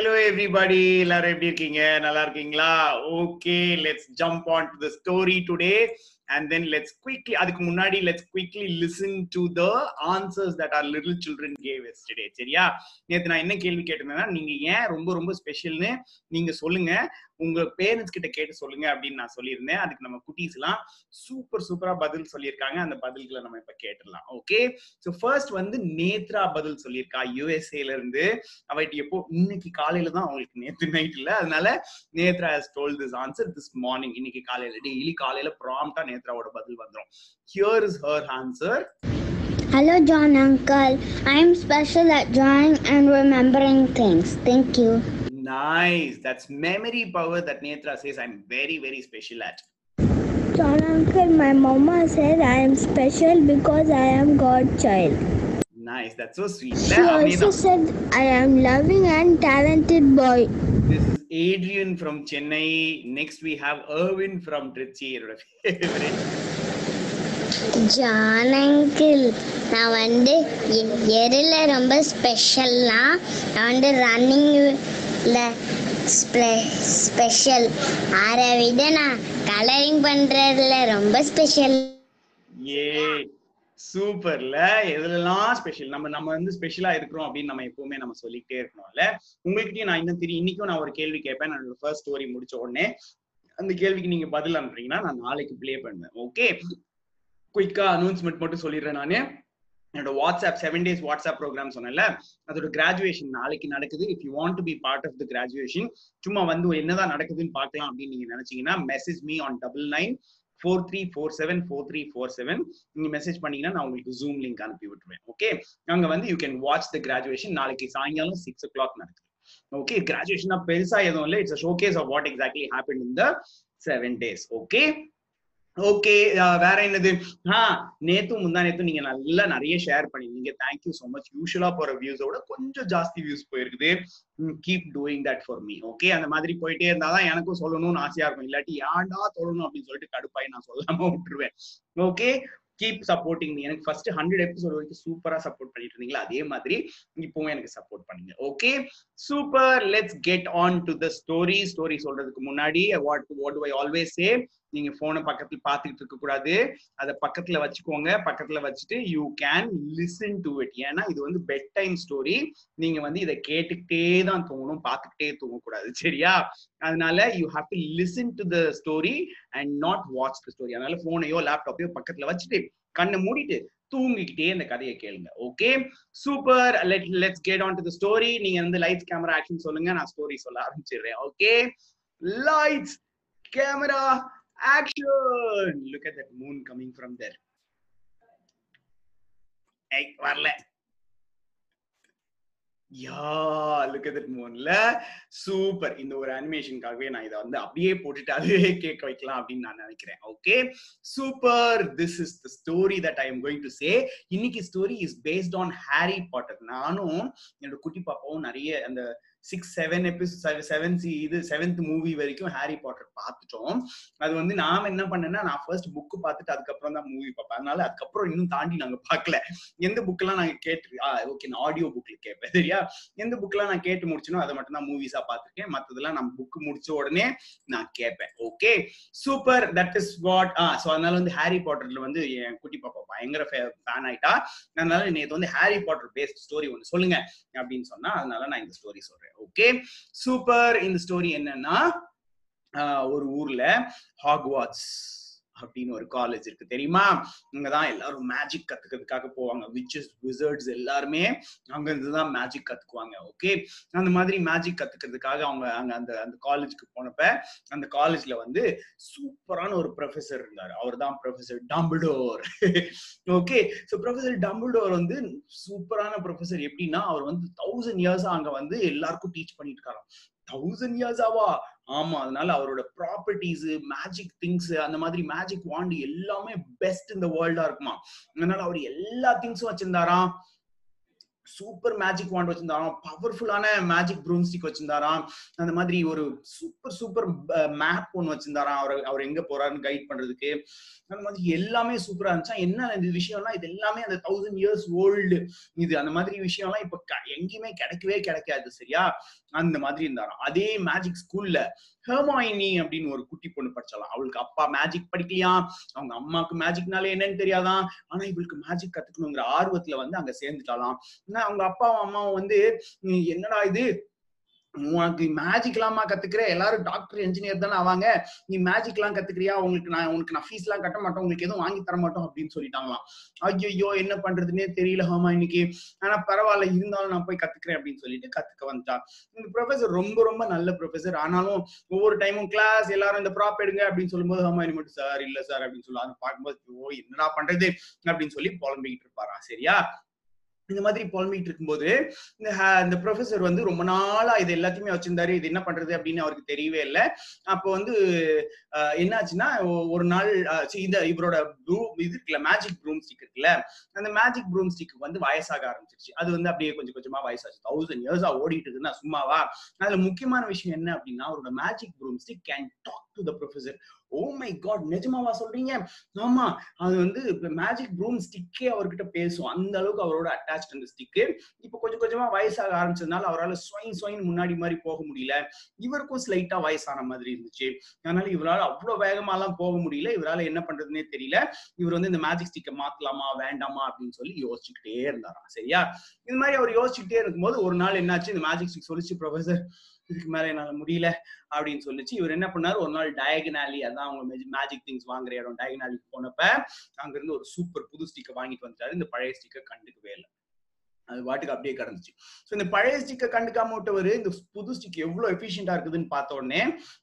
Hello everybody எல்லாரும் எப்படி இருக்கீங்க? நல்லா இருக்கீங்களா? Okay let's jump on to the story today and then let's quickly அதுக்கு முன்னாடி let's quickly listen to the answers that are little children gave yesterday சரியா? நேத்து நான் என்ன கேள்வி கேட்டிருந்தேன்னா நீங்க ஏன் ரொம்ப ரொம்ப ஸ்பெஷல்னு நீங்க சொல்லுங்க. உங்க பேரண்ட்ஸ் கிட்ட கேட்டு சொல்லுங்க அப்படின்னு நான் சொல்லியிருந்தேன். அதுக்கு நம்ம குட்டீஸ் எல்லாம் சூப்பர் சூப்பரா பதில் சொல்லியிருக்காங்க. அந்த பதில்களை நம்ம இப்ப கேட்டுடலாம். ஓகே ஸோ ஃபர்ஸ்ட் வந்து நேத்ரா பதில் சொல்லியிருக்கா யூஎஸ்ஏல இருந்து. அவட்டு எப்போ இன்னைக்கு காலையில தான் அவங்களுக்கு நேத்து நைட் இல்ல. அதனால Nethra has told this answer this morning இன்னைக்கு காலையில டெய்லி காலையில ப்ராம்ப்டா நேத்ராவோட பதில் வந்துடும் here is her answer Hello, John Uncle. I'm special at drawing and remembering things. Thank you. Nice. That's memory power that Netra says I'm very, very special at. John Uncle, my mama said I am special because I am God's child. Nice. That's so sweet. She Le- also Amina, said I am loving and talented boy. This is Adrian from Chennai. Next we have Irwin from Trichy. John uncle நான் வந்து எ- எருல ரொம்ப ஸ்பெஷல்னா நான் வந்து ரன்னிங்ல special அதை விட நான் colouring பண்றதுல ரொம்ப ஸ்பெஷல் ஏ சூப்பர்ல. எதுலலாம் ஸ்பெஷல் நம்ம நம்ம வந்து ஸ்பெஷலா இருக்கிறோம் அப்படின்னு நம்ம எப்பவுமே நம்ம சொல்லிக்கிட்டே இருக்கணும்ல. உங்ககிட்டயும் நான் இன்னும் தெரியும் இன்னைக்கும் நான் ஒரு கேள்வி கேட்பேன். நான் ஃபர்ஸ்ட் ஸ்டோரி முடிச்ச உடனே அந்த கேள்விக்கு நீங்க பதில் அனுப்புறீங்கன்னா நான் நாளைக்கு ப்ளே பண்ணுவேன். ஓகே குயிக்கா அனௌன்ஸ்மெண்ட் மட்டும் சொல்லிடுறேன் நானு. என்னோட WhatsApp seven days WhatsApp program சொன்னேன்ல அதோட கிராஜுவேஷன் நாளைக்கு நடக்குது. If you want to be part of the graduation சும்மா வந்து என்னதான் நடக்குதுன்னு பார்க்கலாம் அப்படின்னு நீங்க நினைச்சீங்கன்னா message me on double nine four three four seven four three four seven நீங்க மெசேஜ் பண்ணீங்கன்னா நான் உங்களுக்கு ஜூம் லிங்க் அனுப்பி விட்டுருவேன். ஓகே அங்க வந்து you can watch the graduation நாளைக்கு சாயங்காலம் சிக்ஸ் ஓ கிளாக் நடக்குது ஓகே கிராஜுவேஷனா பெருசா எதுவும் இல்லை. It's showcase of what exactly happen in the seven days okay okay வேற என்னது? ஆ நேத்து முந்தா நேத்தும் நீங்க நல்லா நிறைய ஷேர் பண்ணிருந்தீங்க. தேங்க்யூ சோ மச் யூஸ்வலா போற வியூஸோட கொஞ்சம் ஜாஸ்தி வியூஸ் போயிருக்குது. Keep doing that for me okay அந்த மாதிரி போயிட்டே இருந்தாதான் எனக்கும் சொல்லணும்னு ஆசையா இருக்கும். இல்லாட்டி ஏன்டா சொல்லணும் அப்படின்னு சொல்லிட்டு கடுப்பாய் நான் சொல்லாம விட்டுருவேன். ஓகே கீப் சப்போர்ட்டிங் மீ எனக்கு ஃபர்ஸ்ட் ஹண்ட்ரட் எபிசோட் வரைக்கும் சூப்பரா சப்போர்ட் பண்ணிட்டு இருந்தீங்களா? அதே மாதிரி இப்பவும் எனக்கு சப்போர்ட் பண்ணுங்க. Okay super let's get on to the story story சொல்றதுக்கு முன்னாடி what what I always say நீங்க போனை பக்கத்துல பாத்துக்கிட்டு இருக்க கூடாது. அதை பக்கத்துல வச்சுக்கோங்க. பக்கத்துல வச்சுட்டு you can listen to it ஏன்னா இது வந்து பெட் டைம் ஸ்டோரி நீங்க வந்து இதை கேட்டுக்கிட்டே தான் தூங்கணும். பார்த்துக்கிட்டே தூங்கக்கூடாது. சரியா? அதனால you have to listen to the story and not watch the story அதனால போனையோ லேப்டாப்பையோ பக்கத்துல வச்சுட்டு கண்ணை மூடிட்டு தூங்கிக்கிட்டே இந்த கதையை கேளுங்க. Okay super let let's get on to the story நீங்க வந்து லைட்ஸ் கேமரா ஆக்ஷன் சொல்லுங்க. நான் ஸ்டோரி சொல்ல ஆரம்பிச்சிடுறேன். Okay lights camera action look at that moon coming from there ஏய் வரல. யா லுக் அட் தட் மூன்ல சூப்பர் இந்த ஒரு அனிமேஷனுக்காகவே நான் இதை வந்து அப்படியே போட்டுட்டு அதுவே கேட்க வைக்கலாம் அப்படின்னு நான் நினைக்கிறேன். Okay super this is the story that I am going to say இன்னைக்கு story is based on Harry Potter நானும் என்னோட குட்டி பாப்பாவும் நிறைய அந்த சிக்ஸ் செவன் எபிசோட் செவன் சி இது செவன்த் மூவி வரைக்கும் ஹாரி பாட்டர் பார்த்துட்டோம். அது வந்து நாம என்ன பண்ணேன்னா நான் ஃபர்ஸ்ட் புக்கு பார்த்துட்டு அதுக்கப்புறம் தான் மூவி பார்ப்பேன். அதனால அதுக்கப்புறம் இன்னும் தாண்டி நாங்க பார்க்கல. எந்த புக்கெல்லாம் நாங்க கேட்டு ஆ ஓகே நான் ஆடியோ புக்ல கேட்பேன் சரியா? எந்த புக்கெல்லாம் நான் கேட்டு முடிச்சனோ அதை மட்டும் தான் மூவிஸா பார்த்துருக்கேன். மத்ததெல்லாம் நான் புக் முடிச்ச உடனே நான் கேட்பேன் okay super that is what ah so அதனால வந்து ஹாரி பாட்டர்ல வந்து என் குட்டி பாப்பா பயங்கர ஃபேன் ஆயிட்டா. அதனால நேற்று வந்து ஹாரி பாட்டர் பேஸ்ட் ஸ்டோரி ஒன்று சொல்லுங்க அப்படின்னு சொன்னா அதனால நான் இந்த ஸ்டோரி சொல்றேன். ஓகே சூப்பர் இந்த ஸ்டோரி என்னன்னா ஆஹ் ஒரு ஊர்ல ஹாக்வாட்ஸ் அப்படின்னு ஒரு காலேஜ் இருக்கு. தெரியுமா? அங்கதான் எல்லாரும் மேஜிக் கத்துக்கிறதுக்காக போவாங்க. விச்சஸ் விசர்ட்ஸ் எல்லாருமே அங்க இருந்துதான் மேஜிக் கத்துக்குவாங்க. ஓகே அந்த மாதிரி மேஜிக் கத்துக்கிறதுக்காக அவங்க அங்க அந்த அந்த காலேஜுக்கு போனப்ப அந்த காலேஜ்ல வந்து சூப்பரான ஒரு ப்ரொஃபசர் இருந்தாரு. அவர் தான் professor Dumbledore okay so professor Dumbledore வந்து சூப்பரான ப்ரொஃபசர் எப்படின்னா அவர் வந்து தௌசண்ட் இயர்ஸா அங்க வந்து எல்லாருக்கும் டீச் பண்ணிட்டு இருக்காராம். தௌசண்ட் இயர்ஸ் ஆவா? ஆமா அதனால அவரோட ப்ராப்பர்ட்டிஸ் மேஜிக் திங்ஸ் அந்த மாதிரி மேஜிக் வாண்டு எல்லாமே பெஸ்ட் இந்த வேர்ல்டா இருக்குமா? அதனால அவர் எல்லா திங்ஸும் வச்சிருந்தாராம் சூப்பர் மேஜிக் வாண்ட் வச்சிருந்தாராம். பவர்ஃபுல்லான மேஜிக் ப்ரூம் ஸ்டிக் வச்சிருந்தாராம். அந்த மாதிரி ஒரு சூப்பர் சூப்பர் மேப் ஒன்று வச்சிருந்தாராம். அவர் அவர் எங்க போறாருன்னு கைட் பண்றதுக்கு. அந்த மாதிரி எல்லாமே சூப்பரா இருந்துச்சா. என்ன இந்த விஷயம்லாம் இது எல்லாமே அந்த தௌசண்ட் இயர்ஸ் ஓல்டு இது அந்த மாதிரி விஷயம்லாம் இப்ப க- எங்கேயுமே கிடைக்கவே கிடைக்காது சரியா? அந்த மாதிரி இருந்தாராம். அதே மேஜிக் ஸ்கூல்ல ஹெர்மாயினி அப்படின்னு ஒரு குட்டி பொண்ணு படிச்சாலாம் அவளுக்கு அப்பா மேஜிக் படிக்கலையா? அவங்க அம்மாவுக்கு மேஜிக்னாலே என்னன்னு தெரியாதான் ஆனா இவளுக்கு மேஜிக் கத்துக்கணுங்கிற ஆர்வத்துல வந்து அங்க சேர்ந்துட்டாலாம் அவங்க அப்பாவும் அம்மாவும் வந்து "நீ என்னடா இது? உனக்கு மேஜிக் எல்லாமா கத்துக்கிற? எல்லாரும் டாக்டர் இன்ஜினியர் தானே ஆவாங்க. நீ மேஜிக் எல்லாம் கத்துக்கிறியா? உங்களுக்கு நான் உனக்கு நான் ஃபீஸ் எல்லாம் கட்ட மாட்டோம். உங்களுக்கு எதுவும் வாங்கி தர மாட்டோம். அப்படின்னு சொல்லிட்டாங்களாம். ஐயோ என்ன பண்றதுன்னே தெரியல ஹோமா இன்னைக்கு. ஆனா பரவாயில்ல இருந்தாலும் நான் போய் கத்துக்கிறேன். அப்படின்னு சொல்லிட்டு கத்துக்க வந்துட்டான். இந்த ப்ரொஃபசர் ரொம்ப ரொம்ப நல்ல ப்ரொஃபசர் ஆனாலும் ஒவ்வொரு டைமும் கிளாஸ் எல்லாரும் இந்த ப்ராப் எடுங்க அப்படின்னு சொல்லும்போது ஹோமா மட்டும் சார் இல்ல சார் அப்படின்னு சொல்லி அதை பார்க்கும்போது ஓ என்னடா பண்றது? அப்படின்னு சொல்லி புலம்பிக்கிட்டு இருப்பாராம். சரியா? இந்த மாதிரி புலம்பிட்டு இருக்கும்போது இந்த ஹ- இந்த ப்ரொஃபசர் வந்து ரொம்ப நாளா இது எல்லாத்தையுமே வச்சிருந்தாரு. இது என்ன பண்றது அப்படின்னு அவருக்கு தெரியவே இல்லை. அப்போ வந்து என்னாச்சுன்னா ஒரு நாள் இந்த இவரோட ப்ரூ இது இருக்குல்ல மேஜிக் ப்ரூம் ஸ்டிக் இருக்குல்ல அந்த மேஜிக் ப்ரூம் ஸ்டிக் வந்து வயசாக ஆரம்பிச்சிருச்சு. அது வந்து அப்படியே கொஞ்சம் கொஞ்சமா வயசாச்சு. தௌசண்ட் இயர்ஸா ஓடிட்டு இருக்குன்னா சும்மாவா? அதுல முக்கியமான விஷயம் என்ன அப்படின்னா அவரோட magic broom stick can talk to the professor oh my God நிஜமாவா சொல்றீங்க? ஆமா அது வந்து மேஜிக் ப்ரூம் ஸ்டிக்கே அவர்கிட்ட பேசும். அந்த அளவுக்கு அவரோட அட்டாச் அந்த ஸ்டிக்கு இப்போ கொஞ்சம் கொஞ்சமா வயசாக ஆரம்பிச்சதுனால அவரால் ஸ்வைன் ஸ்வைன் முன்னாடி மாதிரி போக முடியல. இவருக்கும் ஸ்லைட்டா வயசான மாதிரி இருந்துச்சு. அதனால இவரால் அவ்வளவு வேகமாலாம் போக முடியல. இவரால என்ன பண்றதுன்னே தெரியல. இவர் வந்து இந்த மேஜிக் ஸ்டிக்கை மாத்தலாமா வேண்டாமா அப்படின்னு சொல்லி யோசிச்சுக்கிட்டே இருந்தாராம். சரியா? இந்த மாதிரி அவர் யோசிச்சுக்கிட்டே இருக்கும்போது ஒரு நாள் என்னாச்சு? இந்த மேஜிக் ஸ்டிக் சொல்லிச்சு ப்ரொஃபசர் இதுக்கு மேல என்னால முடியல அப்படின்னு சொல்லிச்சு. இவர் என்ன பண்ணாரு? ஒரு நாள் டயகனாலி அதான் அவங்க மேஜிக் திங்ஸ் வாங்குற இடம். டயகனாலிக்கு போனப்ப அங்க இருந்து ஒரு சூப்பர் புது ஸ்டிக்கை வாங்கிட்டு வந்துட்டாரு. இந்த பழைய ஸ்டிக்கை கண்டுக்கவே இல்லை. அது பாட்டுக்கு அப்படியே கிடந்துச்சு. ஸோ இந்த பழைய ஸ்டிக்கை கண்டுக்காம விட்டவர் இந்த புது ஸ்டிக் எவ்வளோ எஃபிஷியண்டா இருக்குதுன்னு பார்த்த உடனே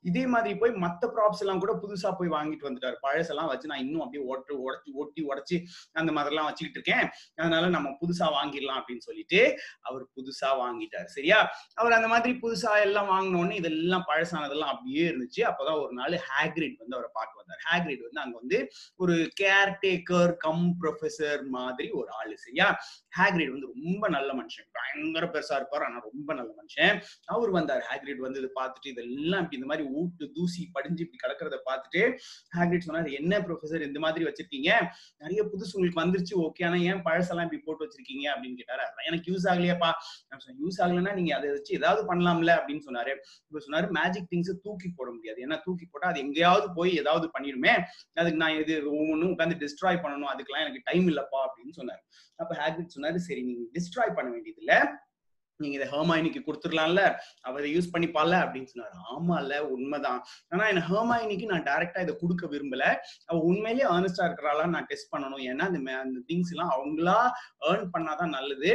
இதே மாதிரி போய் மத்த ப்ராப்ஸ் எல்லாம் கூட புதுசா போய் வாங்கிட்டு வந்துட்டாரு. பழசெல்லாம் வச்சு நான் இன்னும் அப்படியே ஒட்டு உடச்சி ஒட்டி உடச்சி அந்த மாதிரிலாம் வச்சுக்கிட்டு இருக்கேன். அதனால நம்ம புதுசா வாங்கிடலாம் அப்படின்னு சொல்லிட்டு அவர் புதுசா வாங்கிட்டாரு. சரியா? அவர் அந்த மாதிரி புதுசா எல்லாம் வாங்கினோடனே இதெல்லாம் பழசானதெல்லாம் அப்படியே இருந்துச்சு. அப்பதான் ஒரு நாள் ஹேக்ரிட் வந்து அவரை பார்க்க வந்தார். ஹேக்ரிட் வந்து அங்க வந்து ஒரு கேர்டேக்கர் கம் ப்ரொஃபசர் மாதிரி ஒரு ஆளு. சரியா? ஹேக்ரிட் வந்து ரொம்ப ரொம்ப நல்ல மனுஷன். பயங்கர பெருசா இருப்பார் ஆனா ரொம்ப நல்ல மனுஷன். அவர் வந்தார் ஹேக்ரிட் வந்து இதை பார்த்துட்டு இதெல்லாம் இப்படி இந்த மாதிரி ஊட்டு தூசி படிஞ்சு இப்படி கிடக்கிறத பார்த்துட்டு ஹேக்ரிட் சொன்னார் என்ன ப்ரொஃபசர் இந்த மாதிரி வச்சிருக்கீங்க? நிறைய புதுசு உங்களுக்கு வந்துருச்சு ஓகே ஆனா ஏன் பழசெல்லாம் இப்படி போட்டு வச்சிருக்கீங்க? அப்படின்னு கேட்டாரு. அதெல்லாம் எனக்கு யூஸ் ஆகலையாப்பா. சொன்னேன் யூஸ் ஆகலைன்னா நீங்க அதை வச்சு ஏதாவது பண்ணலாம்ல? அப்படின்னு சொன்னாரு. இப்ப சொன்னாரு மேஜிக் திங்ஸ் தூக்கி போட முடியாது. ஏன்னா தூக்கி போட்டா அது எங்கேயாவது போய் ஏதாவது பண்ணிடுமே. அதுக்கு நான் இது ஒவ்வொன்றும் உட்காந்து டிஸ்ட்ராய் பண்ணணும். அதுக்கெல்லாம் எனக்கு டைம் இல்லப்பா. அப்படின்னு சொன்னாரு. அப்ப ஹேக்ரிட் சொன்னாரு சரி நீங்க டிஸ்ட்ராய் பண்ண வேண்டியது இல்ல நீங்க இதை ஹர்மாயினிக்கு கொடுத்துடலாம்ல அவ இதை யூஸ் பண்ணிப்பால அப்படின்னு சொன்னாரு. ஆமா இல்ல உண்மைதான். ஆனா என்ன ஹர்மாயினிக்கு நான் டைரக்டா இதை கொடுக்க விரும்பல. அவ உண்மையிலேயே ஏர்னஸ்டா இருக்கிறாளா நான் டெஸ்ட் பண்ணணும். ஏன்னா அந்த அந்த திங்ஸ் எல்லாம் அவங்களா ஏர்ன் பண்ணாதான் நல்லது.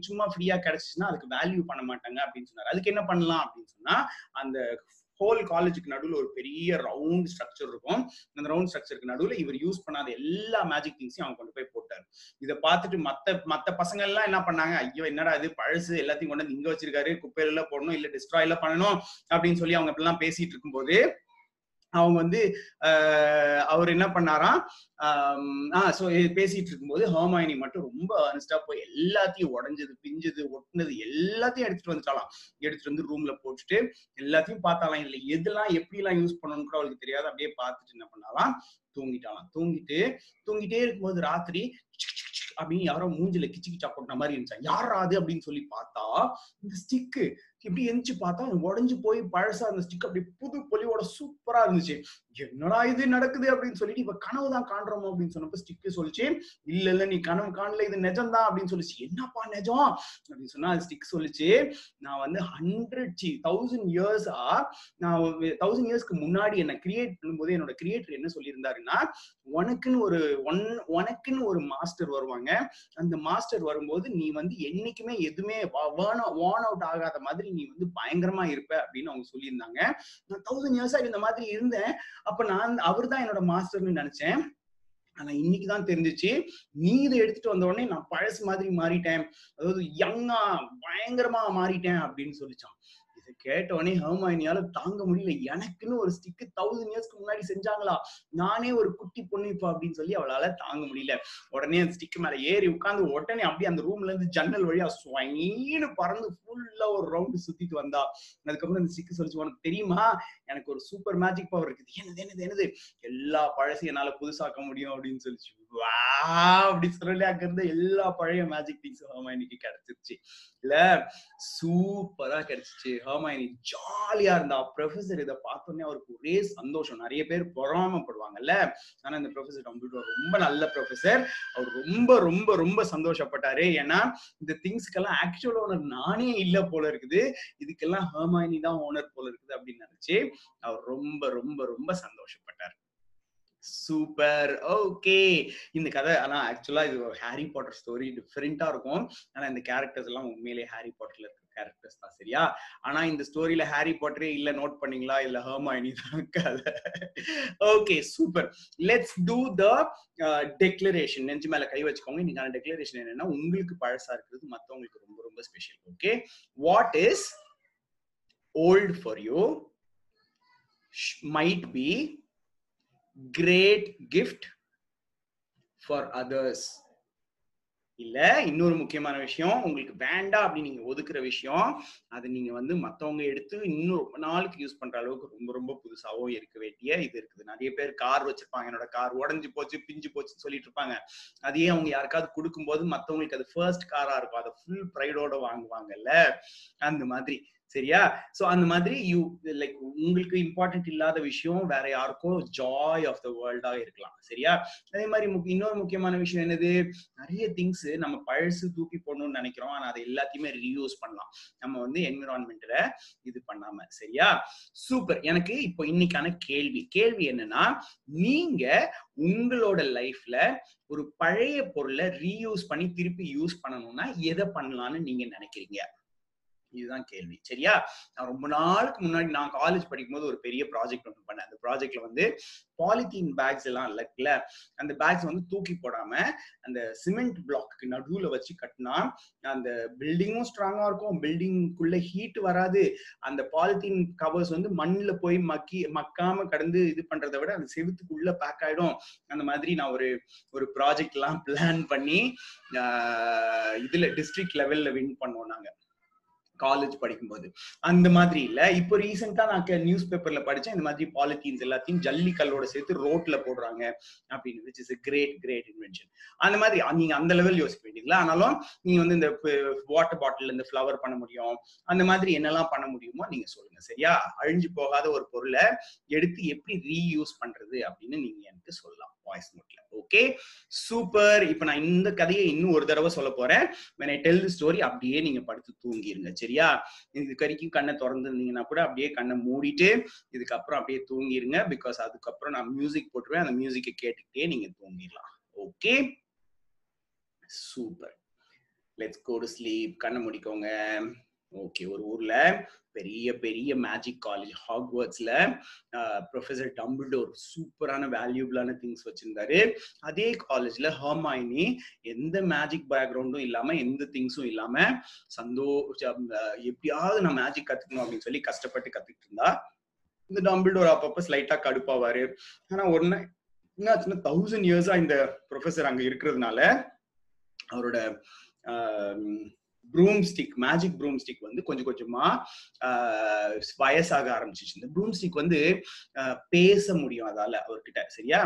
சும்மா ஃப்ரீயா கிடைச்சிச்சுன்னா அதுக்கு வேல்யூ பண்ண மாட்டாங்க அப்படின்னு சொன்னாரு. அதுக்கு என்ன பண்ணலாம் அப்படின்னு சொன்னா அந்த ஹோல் காலேஜுக்கு நடுவில் ஒரு பெரிய ரவுண்ட் ஸ்ட்ரக்சர் இருக்கும். அந்த ரவுண்ட் ஸ்ட்ரக்சருக்கு நடுவில் இவர் யூஸ் பண்ணாத எல்லா மேஜிக் திங்ஸையும் அவங்க கொண்டு போய் போட்டார். இதை பார்த்துட்டு மற்ற மற்ற பசங்க எல்லாம் என்ன பண்ணாங்க? ஐயோ என்னடா இது? பழசு எல்லாத்தையும் கொண்டு வந்து இங்க வச்சிருக்காரு. குப்பையில போடணும் இல்ல டிஸ்ட்ராயில பண்ணணும் அப்படின்னு சொல்லி அவங்க எல்லாம் பேசிட்டு இருக்கும்போது அவங்க வந்து அவர் என்ன பண்ணாராம் ஆஹ் ஸோ பேசிட்டு இருக்கும்போது ஹோமாயினி மட்டும் ரொம்ப அனஸ்டா போய் எல்லாத்தையும் உடஞ்சது பிஞ்சது ஒட்டுனது எல்லாத்தையும் எடுத்துட்டு வந்துட்டாலாம் எடுத்துட்டு வந்து ரூம்ல போட்டுட்டு எல்லாத்தையும் பார்த்தாலாம் இல்லை எதெல்லாம் எப்படிலாம் யூஸ் பண்ணணும்னு கூட அவளுக்கு தெரியாது. அப்படியே பார்த்துட்டு என்ன பண்ணாலாம் தூங்கிட்டாலாம் தூங்கிட்டு தூங்கிட்டே இருக்கும்போது ராத்திரி அப்படின்னு யாரோ மூஞ்சில கிச்சு கிச்சா கொட்டின மாதிரி இருந்துச்சா யாரா அது அப்படின்னு சொல்லி பார்த்தா இந்த ஸ்டிக்கு இப்படி எந்திரிச்சு பார்த்தா உடஞ்சு போய் பழசா அந்த ஸ்டிக் அப்படி புது பொலிவோட சூப்பரா இருந்துச்சு. என்னடா இது நடக்குது அப்படின்னு சொல்லிட்டு இப்ப கனவு தான் காண்றோமோ அப்படின்னு சொன்னப்ப ஸ்டிக்கு சொல்லிச்சு. இல்ல இல்ல நீ கனவு காணல இது நிஜம்தான் அப்படின்னு சொல்லிச்சு. என்னப்பா நிஜம்? அப்படின்னு சொன்னா அது ஸ்டிக் சொல்லிச்சு. நான் வந்து ஹண்ட்ரட் சி தௌசண்ட் இயர்ஸா நான் தௌசண்ட் இயர்ஸ்க்கு முன்னாடி என்ன கிரியேட் பண்ணும்போது என்னோட கிரியேட்டர் என்ன சொல்லியிருந்தாருன்னா உனக்குன்னு ஒரு ஒன் உனக்குன்னு ஒரு மாஸ்டர் வருவாங்க. அந்த மாஸ்டர் வரும்போது நீ வந்து என்னைக்குமே எதுவுமே வார்ன் அவுட் ஆகாத மாதிரி நீ வந்து பயங்கரமா இருப்ப அப்படின்னு அவங்க சொல்லியிருந்தாங்க. நான் தௌசண்ட் இயர்ஸா இந்த மாதிரி இருந்தேன். அப்ப நான் அவர் தான் என்னோட மாஸ்டர்னு நினைச்சேன். ஆனா இன்னைக்குதான் தெரிஞ்சிச்சு. நீ இதை எடுத்துட்டு வந்த உடனே நான் பழசு மாதிரி மாறிட்டேன். அதாவது யங்கா பயங்கரமா மாறிட்டேன் அப்படின்னு சொல்லிச்சான். கேட்ட உடனே ஹர்மாயினியால தாங்க முடியல. எனக்குன்னு ஒரு ஸ்டிக்கு தௌசண்ட் இயர்ஸ்க்கு முன்னாடி செஞ்சாங்களா? நானே ஒரு குட்டி பொண்ணு இப்போ அப்படின்னு சொல்லி அவளால தாங்க முடியல. உடனே அந்த ஸ்டிக் மேல ஏறி உட்கார்ந்து உடனே அப்படியே அந்த ரூம்ல இருந்து ஜன்னல் வழியா ஸ்வைன்னு பறந்து ஃபுல்லா ஒரு ரவுண்டு சுத்திட்டு வந்தா. அதுக்கப்புறம் அந்த ஸ்டிக் சொல்லிச்சு உனக்கு தெரியுமா? எனக்கு ஒரு சூப்பர் மேஜிக் பவர் இருக்குது. என்னது என்னது என்னது? எல்லா பழசையும் என்னால புதுசாக்க முடியும் அப்படின்னு சொல்லிச்சு. வா அப்படி சொல்லி அங்க இருந்த எல்லா பழைய மேஜிக் திங்ஸும் ஹர்மாயினிக்கு கிடைச்சிருச்சு. இல்ல சூப்பரா கிடைச்சிச்சு. ஹர்மாயினி ஜாலியா இருந்தா ப்ரொஃபசர் இதை பார்த்தோன்னே அவருக்கு ஒரே சந்தோஷம். நிறைய பேர் பொறாமப்படுவாங்கல்ல. ஆனா இந்த ப்ரொஃபசர் கம்ப்யூட்டர் ரொம்ப நல்ல ப்ரொஃபசர் அவர் ரொம்ப ரொம்ப ரொம்ப சந்தோஷப்பட்டாரு. ஏன்னா இந்த திங்ஸ்க்கெல்லாம் ஆக்சுவல் ஓனர் நானே இல்ல போல இருக்குது. இதுக்கெல்லாம் ஹர்மாயினி தான் ஓனர் போல இருக்குது அப்படின்னு நினைச்சு அவர் ரொம்ப ரொம்ப ரொம்ப சந்தோஷப்பட்டார். சூப்பர் ஓகே இந்த கதை ஆனா ஆக்சுவலா இது ஒரு ஹாரி பாட்டர் ஸ்டோரி டிஃப்ரெண்டா இருக்கும். ஆனா இந்த கேரக்டர்ஸ் எல்லாம் உண்மையிலேயே ஹாரி பாட்டர்ல இருக்க கேரக்டர்ஸ் தான் சரியா? ஆனா இந்த ஸ்டோரியில ஹாரி பாட்டரே இல்ல நோட் பண்ணீங்களா? இல்ல ஹர்மாயினி தான் கதை okay super let's do the declaration நெஞ்சு மேல கை வச்சுக்கோங்க. இன்னைக்கான டெக்ளரேஷன் என்னன்னா உங்களுக்கு பழசா இருக்கிறது மத்தவங்களுக்கு ரொம்ப ரொம்ப special okay what is old for you might be great gift for others இல்ல இன்னொரு முக்கியமான விஷயம் உங்களுக்கு வேண்டாம் அப்படின்னு நீங்க ஒதுக்குற விஷயம் அது நீங்க வந்து மத்தவங்க எடுத்து இன்னும் ரொம்ப நாளுக்கு யூஸ் பண்ற அளவுக்கு ரொம்ப ரொம்ப புதுசாவும் இருக்க வேண்டிய இது இருக்குது. நிறைய பேர் கார் வச்சிருப்பாங்க. என்னோட கார் உடஞ்சு போச்சு பிஞ்சு போச்சுன்னு சொல்லிட்டு இருப்பாங்க. அதையே அவங்க யாருக்காவது கொடுக்கும்போது மத்தவங்களுக்கு அது ஃபர்ஸ்ட் காரா இருக்கும். அதை ஃபுல் ப்ரைடோட வாங்குவாங்கல்ல? அந்த மாதிரி. சரியா? சோ அந்த மாதிரி யூ லைக் உங்களுக்கு இம்பார்ட்டன்ட் இல்லாத விஷயம் வேற யாருக்கோ ஜாய் ஆஃப் த வேர்ல்டா இருக்கலாம் சரியா? அதே மாதிரி இன்னொரு முக்கியமான விஷயம் என்னது? நிறைய திங்ஸ் நம்ம பழசு தூக்கி போடணும்னு நினைக்கிறோம். ஆனா அதை எல்லாத்தையுமே ரீயூஸ் பண்ணலாம். நம்ம வந்து என்விரான்மெண்ட்ல இது பண்ணாம சரியா? சூப்பர் எனக்கு இப்போ இன்னைக்கான கேள்வி. கேள்வி என்னன்னா நீங்க உங்களோட லைஃப்ல ஒரு பழைய பொருளை ரீயூஸ் பண்ணி திருப்பி யூஸ் பண்ணணும்னா எதை பண்ணலாம்னு நீங்க நினைக்கிறீங்க? இதுதான் கேள்வி. சரியா? நான் ரொம்ப நாளுக்கு முன்னாடி நான் காலேஜ் படிக்கும்போது ஒரு பெரிய ப்ராஜெக்ட் ஒன்று பண்ணேன். அந்த ப்ராஜெக்ட்ல வந்து பாலித்தீன் பேக்ஸ் எல்லாம் இல்லைல்ல அந்த பேக்ஸ் வந்து தூக்கி போடாம அந்த சிமெண்ட் பிளாக்கு நடுவுல வச்சு கட்டினா அந்த பில்டிங்கும் ஸ்ட்ராங்கா இருக்கும். பில்டிங்குள்ள ஹீட் வராது. அந்த பாலித்தீன் கவர்ஸ் வந்து மண்ணில் போய் மக்கி மக்காம கடந்து இது பண்றதை விட அந்த செவுத்துக்குள்ள பேக் ஆயிடும். அந்த மாதிரி நான் ஒரு ஒரு ப்ராஜெக்ட் எல்லாம் பிளான் பண்ணி இதுல டிஸ்ட்ரிக்ட் லெவல்ல வின் பண்ணுவோம் நாங்க. காலேஜ் படிக்கும்போது. அந்த மாதிரி இல்ல. இப்போ ரீசெண்டா நான் நியூஸ் பேப்பர்ல படிச்சேன். இந்த மாதிரி பாலித்தீன்ஸ் எல்லாத்தையும் ஜல்லி கல்லோட சேர்த்து ரோட்ல போடுறாங்க அப்படின்னு which is great great invention அந்த மாதிரி நீங்க அந்த லெவல் யோசிக்க வேண்டியதுல ஆனாலும் நீங்க வந்து இந்த வாட்டர் பாட்டில் இந்த ஃபிளவர் பண்ண முடியும். அந்த மாதிரி என்னெல்லாம் பண்ண முடியுமோ நீங்க சொல்லுங்க சரியா? அழிஞ்சு போகாத ஒரு பொருளை எடுத்து எப்படி ரீயூஸ் பண்றது அப்படின்னு நீங்க எனக்கு சொல்லலாம். வாய்ஸ் நோட்ல ஓகே சூப்பர் இப்ப நான் இந்த கதையை இன்னும் ஒரு தடவை சொல்ல போறேன். When i tell the story அப்படியே நீங்க படுத்து தூங்கிருங்க. சரியா? இது வரைக்கும் கண்ணை திறந்துருந்தீங்கன்னா கூட அப்படியே கண்ணை மூடிட்டு இதுக்கப்புறம் அப்படியே தூங்கிருங்க. பிகாஸ் அதுக்கப்புறம் நான் மியூசிக் போட்டுருவேன். அந்த மியூசிக்கை கேட்டுக்கிட்டே நீங்க தூங்கிடலாம். Okay super let's go to sleep கண்ணை முடிக்கோங்க. ஓகே ஒரு ஊர்ல பெரிய பெரிய மேஜிக் காலேஜ் ஹாக்வர்ட்ஸ்ல ப்ரொஃபசர் டம்பிள்டோர் சூப்பரான வேல்யூபிளான திங்ஸ் வச்சிருந்தாரு. அதே காலேஜ்ல ஹர்மாயினி எந்த மேஜிக் பேக்ரவுண்டும் இல்லாம எந்த திங்ஸும் இல்லாம சந்தோஷம் எப்படியாவது நான் மேஜிக் கத்துக்கணும் அப்படின்னு சொல்லி கஷ்டப்பட்டு கத்துக்கிட்டு இருந்தா. இந்த டம்பிள்டோர் அப்பப்ப ஸ்லைட்டா கடுப்பாவாரு. ஆனா ஒன்னு என்னாச்சுன்னா தௌசண்ட் இயர்ஸா இந்த ப்ரொஃபசர் அங்க இருக்கிறதுனால அவரோட broom stick magic broom stick வந்து கொஞ்சம் கொஞ்சமா வயசாக ஆரம்பிச்சிச்சு. இந்த ப்ரூம் ஸ்டிக் வந்து பேச முடியும் அதால அவர்கிட்ட சரியா?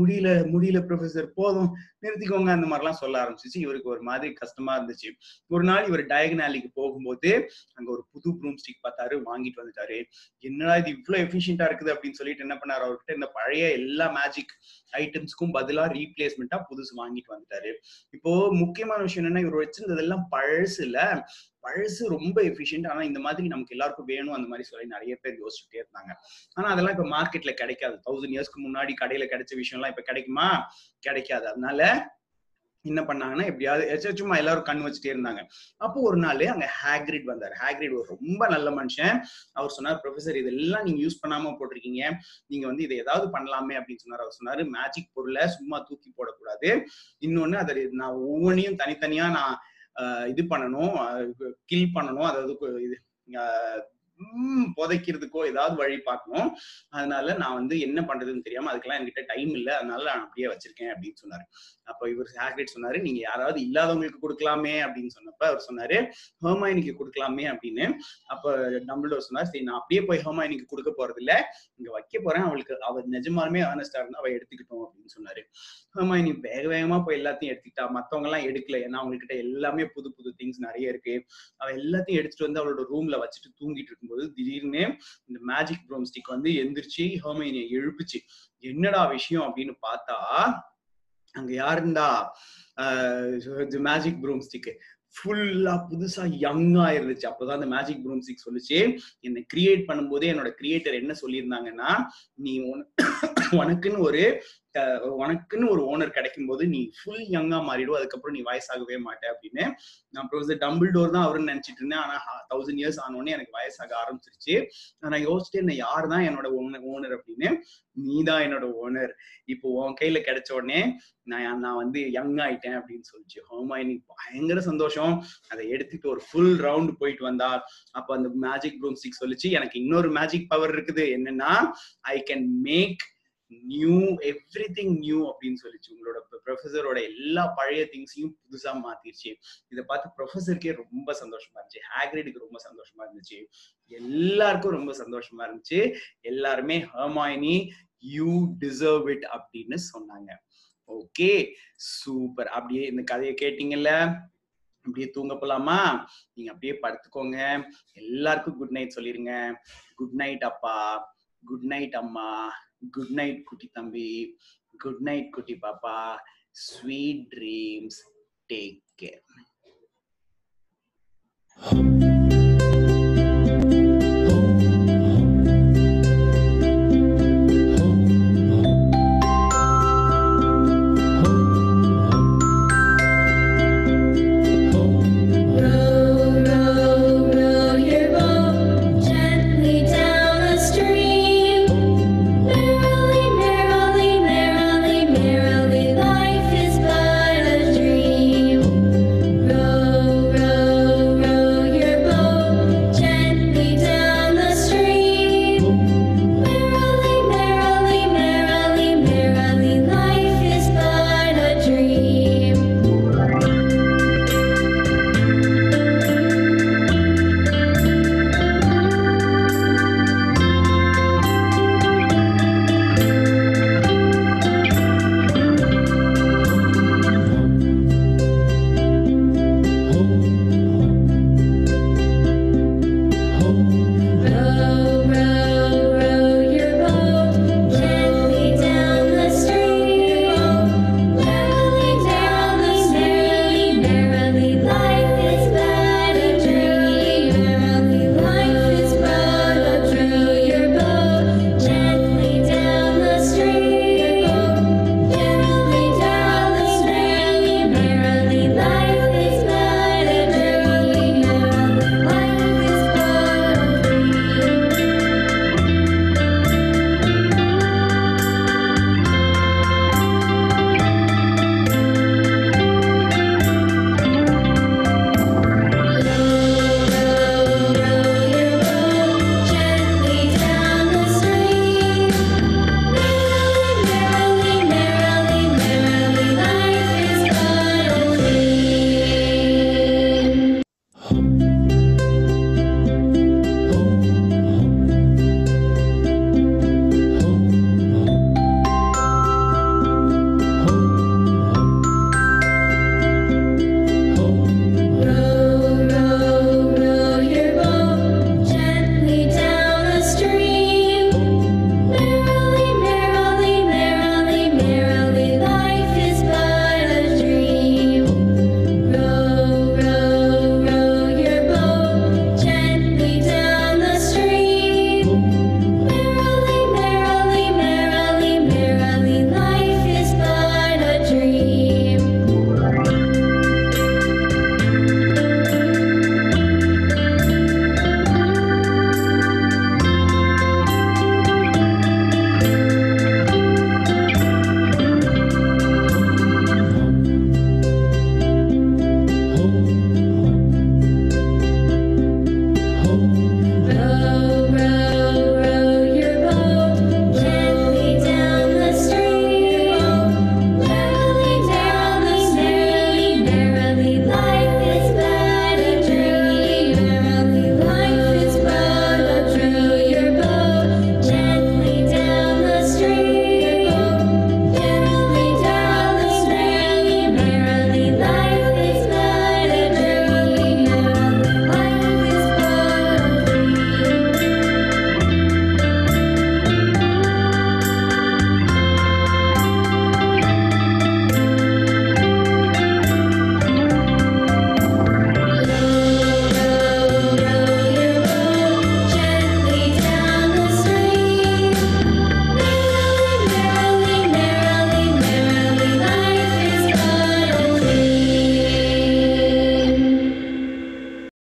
முடியல முடியல ப்ரொஃபசர் போதும் நிறுத்திக்கோங்க அந்த மாதிரிலாம் சொல்ல ஆரம்பிச்சிச்சு. இவருக்கு ஒரு மாதிரி கஷ்டமா இருந்துச்சு. ஒரு நாள் இவர் டயகனாலிக்கு போகும்போது அங்க ஒரு புது ப்ரூம் ஸ்டிக் பார்த்தாரு வாங்கிட்டு வந்துட்டாரு. என்னடா இது இவ்வளவு எஃபிஷியன்டா இருக்குது அப்படின்னு சொல்லிட்டு என்ன பண்ணாரு? அவர்கிட்ட இந்த பழைய எல்லா மேஜிக் ஐட்டம்ஸ்க்கும் பதிலா ரீப்ளேஸ்மெண்டா புதுசு வாங்கிட்டு வந்துட்டாரு. இப்போ முக்கியமான விஷயம் என்னன்னா இவர் வச்சிருந்ததெல்லாம் பழசு இல்ல பழசு ரொம்ப எஃபிஷியன்ட் ஆனா இந்த மாதிரி நமக்கு எல்லாருக்கும் வேணும் அந்த மாதிரி சொல்லி நிறைய பேர் யோசிச்சுட்டே இருந்தாங்க. ஆனா அதெல்லாம் இப்ப மார்க்கெட்ல கிடைக்காது. தௌசண்ட் இயர்ஸ்க்கு முன்னாடி கடையில கிடைச்ச விஷயம் எல்லாம் இப்ப கிடைக்குமா? கிடைக்காது. அதனால என்ன பண்ணாங்கன்னா எப்படியாவது சும்மா எல்லாரும் கண் வச்சுட்டே இருந்தாங்க. அப்போ ஒரு நாள் அங்க ஹேக்ரிட் வந்தார். ஹேக்ரிட் ஒரு ரொம்ப நல்ல மனுஷன். அவர் சொன்னார் ப்ரொஃபசர் இதெல்லாம் நீங்க யூஸ் பண்ணாம போட்டிருக்கீங்க. நீங்க வந்து இதை ஏதாவது பண்ணலாமே அப்படின்னு சொன்னார். அவர் சொன்னாரு மேஜிக் பொருளை சும்மா தூக்கி போடக்கூடாது. இன்னொன்னு அதை நான் ஒவ்வொன்றையும் தனித்தனியா நான் இது பண்ணணும் கில் பண்ணணும் அதாவது இது புதைக்கிறதுக்கோ ஏதாவது வழி பார்க்கணும். அதனால நான் வந்து என்ன பண்றதுன்னு தெரியாம அதுக்கெல்லாம் என்கிட்ட டைம் இல்லை. அதனால நான் அப்படியே வச்சிருக்கேன் அப்படின்னு சொன்னாரு. அப்ப இவர் ஹேக்ரிட் சொன்னாரு நீங்க யாராவது இல்லாதவங்களுக்கு கொடுக்கலாமே அப்படின்னு சொன்னப்ப அவர் சொன்னாரு ஹோமாயினிக்கு கொடுக்கலாமே அப்படின்னு. அப்ப டம்பிள்டோர் சொன்னார் சரி நான் அப்படியே போய் ஹோமாயினிக்கு கொடுக்க போறது இல்ல இங்க வைக்க போறேன். அவளுக்கு அவர் நிஜமாலுமே ஆனஸ்டா இருந்தா அவ எடுத்துக்கிட்டோம் அப்படின்னு சொன்னாரு. ஹோமாயினி வேக வேகமா போய் எல்லாத்தையும் எடுத்துக்கிட்டா மத்தவங்க எல்லாம் எடுக்கல. ஏன்னா அவங்ககிட்ட எல்லாமே புது புது திங்ஸ் நிறைய இருக்கு. அவ எல்லாத்தையும் எடுத்துட்டு வந்து அவளோட ரூம்ல வச்சுட்டு தூங்கிட்டு இருக்கும்போது திடீர்னு இந்த மேஜிக் ப்ரோம் ஸ்டிக் வந்து எந்திரிச்சு ஹோமைனியை எழுப்புச்சு. என்னடா விஷயம் அப்படின்னு பார்த்தா அங்க யாருண்டா? மேஜிக் ப்ரூம் ஸ்டிக் ஃபுல்லா புதுசா யங்கா இருந்துச்சு அப்பதான் அந்த மேஜிக் ப்ரூம் ஸ்டிக் சொல்லிச்சு. என்னை கிரியேட் பண்ணும்போதே என்னோட கிரியேட்டர் என்ன சொல்லியிருந்தாங்கன்னா நீ உனக்குன்னு ஒரு உனக்குன்னு ஒரு ஓனர் கிடைக்கும் போது நீ ஃபுல் யங்கா மாறிடும் அதுக்கப்புறம் நீ வயசாகவே மாட்டே அப்படின்னு. நான் ப்ரொஃபசர் டம்பிள் டோர் தான் அவருன்னு நினைச்சிட்டு இருந்தேன். ஆனா தௌசண்ட் இயர்ஸ் ஆனோடனே எனக்கு வயசாக ஆரம்பிச்சிருச்சு. நான் யோசிச்சுட்டு என்ன யார் தான் என்னோட ஓனர் அப்படின்னு? நீ தான் என்னோட ஓனர் இப்போ உன் கையில கிடைச்ச உடனே நான் நான் வந்து யங் ஆயிட்டேன் அப்படின்னு சொல்லிச்சு. ஹோமாயினி பயங்கர சந்தோஷம். அதை எடுத்துட்டு ஒரு ஃபுல் ரவுண்ட் போயிட்டு வந்தா. அப்ப அந்த மேஜிக் ப்ரூம் ஸ்டிக் சொல்லிச்சு. எனக்கு இன்னொரு மேஜிக் பவர் இருக்குது. என்னன்னா I can make new everything new அப்படின்னு சொல்லிச்சு. உங்களோட ப்ரொஃபஸரோட எல்லா பழைய திங்ஸையும் புதுசா மாத்திருச்சு. இதை பார்த்து ப்ரொஃபஸருக்கே ரொம்ப சந்தோஷமா இருந்துச்சு. ஹேக்ரிடுக்கு ரொம்ப சந்தோஷமா இருந்துச்சு. எல்லாருக்கும் ரொம்ப சந்தோஷமா இருந்துச்சு. எல்லாருமே ஹர்மாயினி யூ டிசர்வ் இட் அப்படின்னு சொன்னாங்க. ஓகே சூப்பர் அப்படியே இந்த கதையை கேட்டீங்கல்ல? அப்படியே தூங்க போலாமா? நீங்க அப்படியே படுத்துக்கோங்க. எல்லாருக்கும் குட் நைட் சொல்லிருங்க. குட் நைட் அப்பா. குட் நைட் அம்மா. குட் நைட் குட்டி தம்பி குட் நைட் குட்டி பாப்பா ஸ்வீட் ட்ரீம்ஸ் டேக் கேர்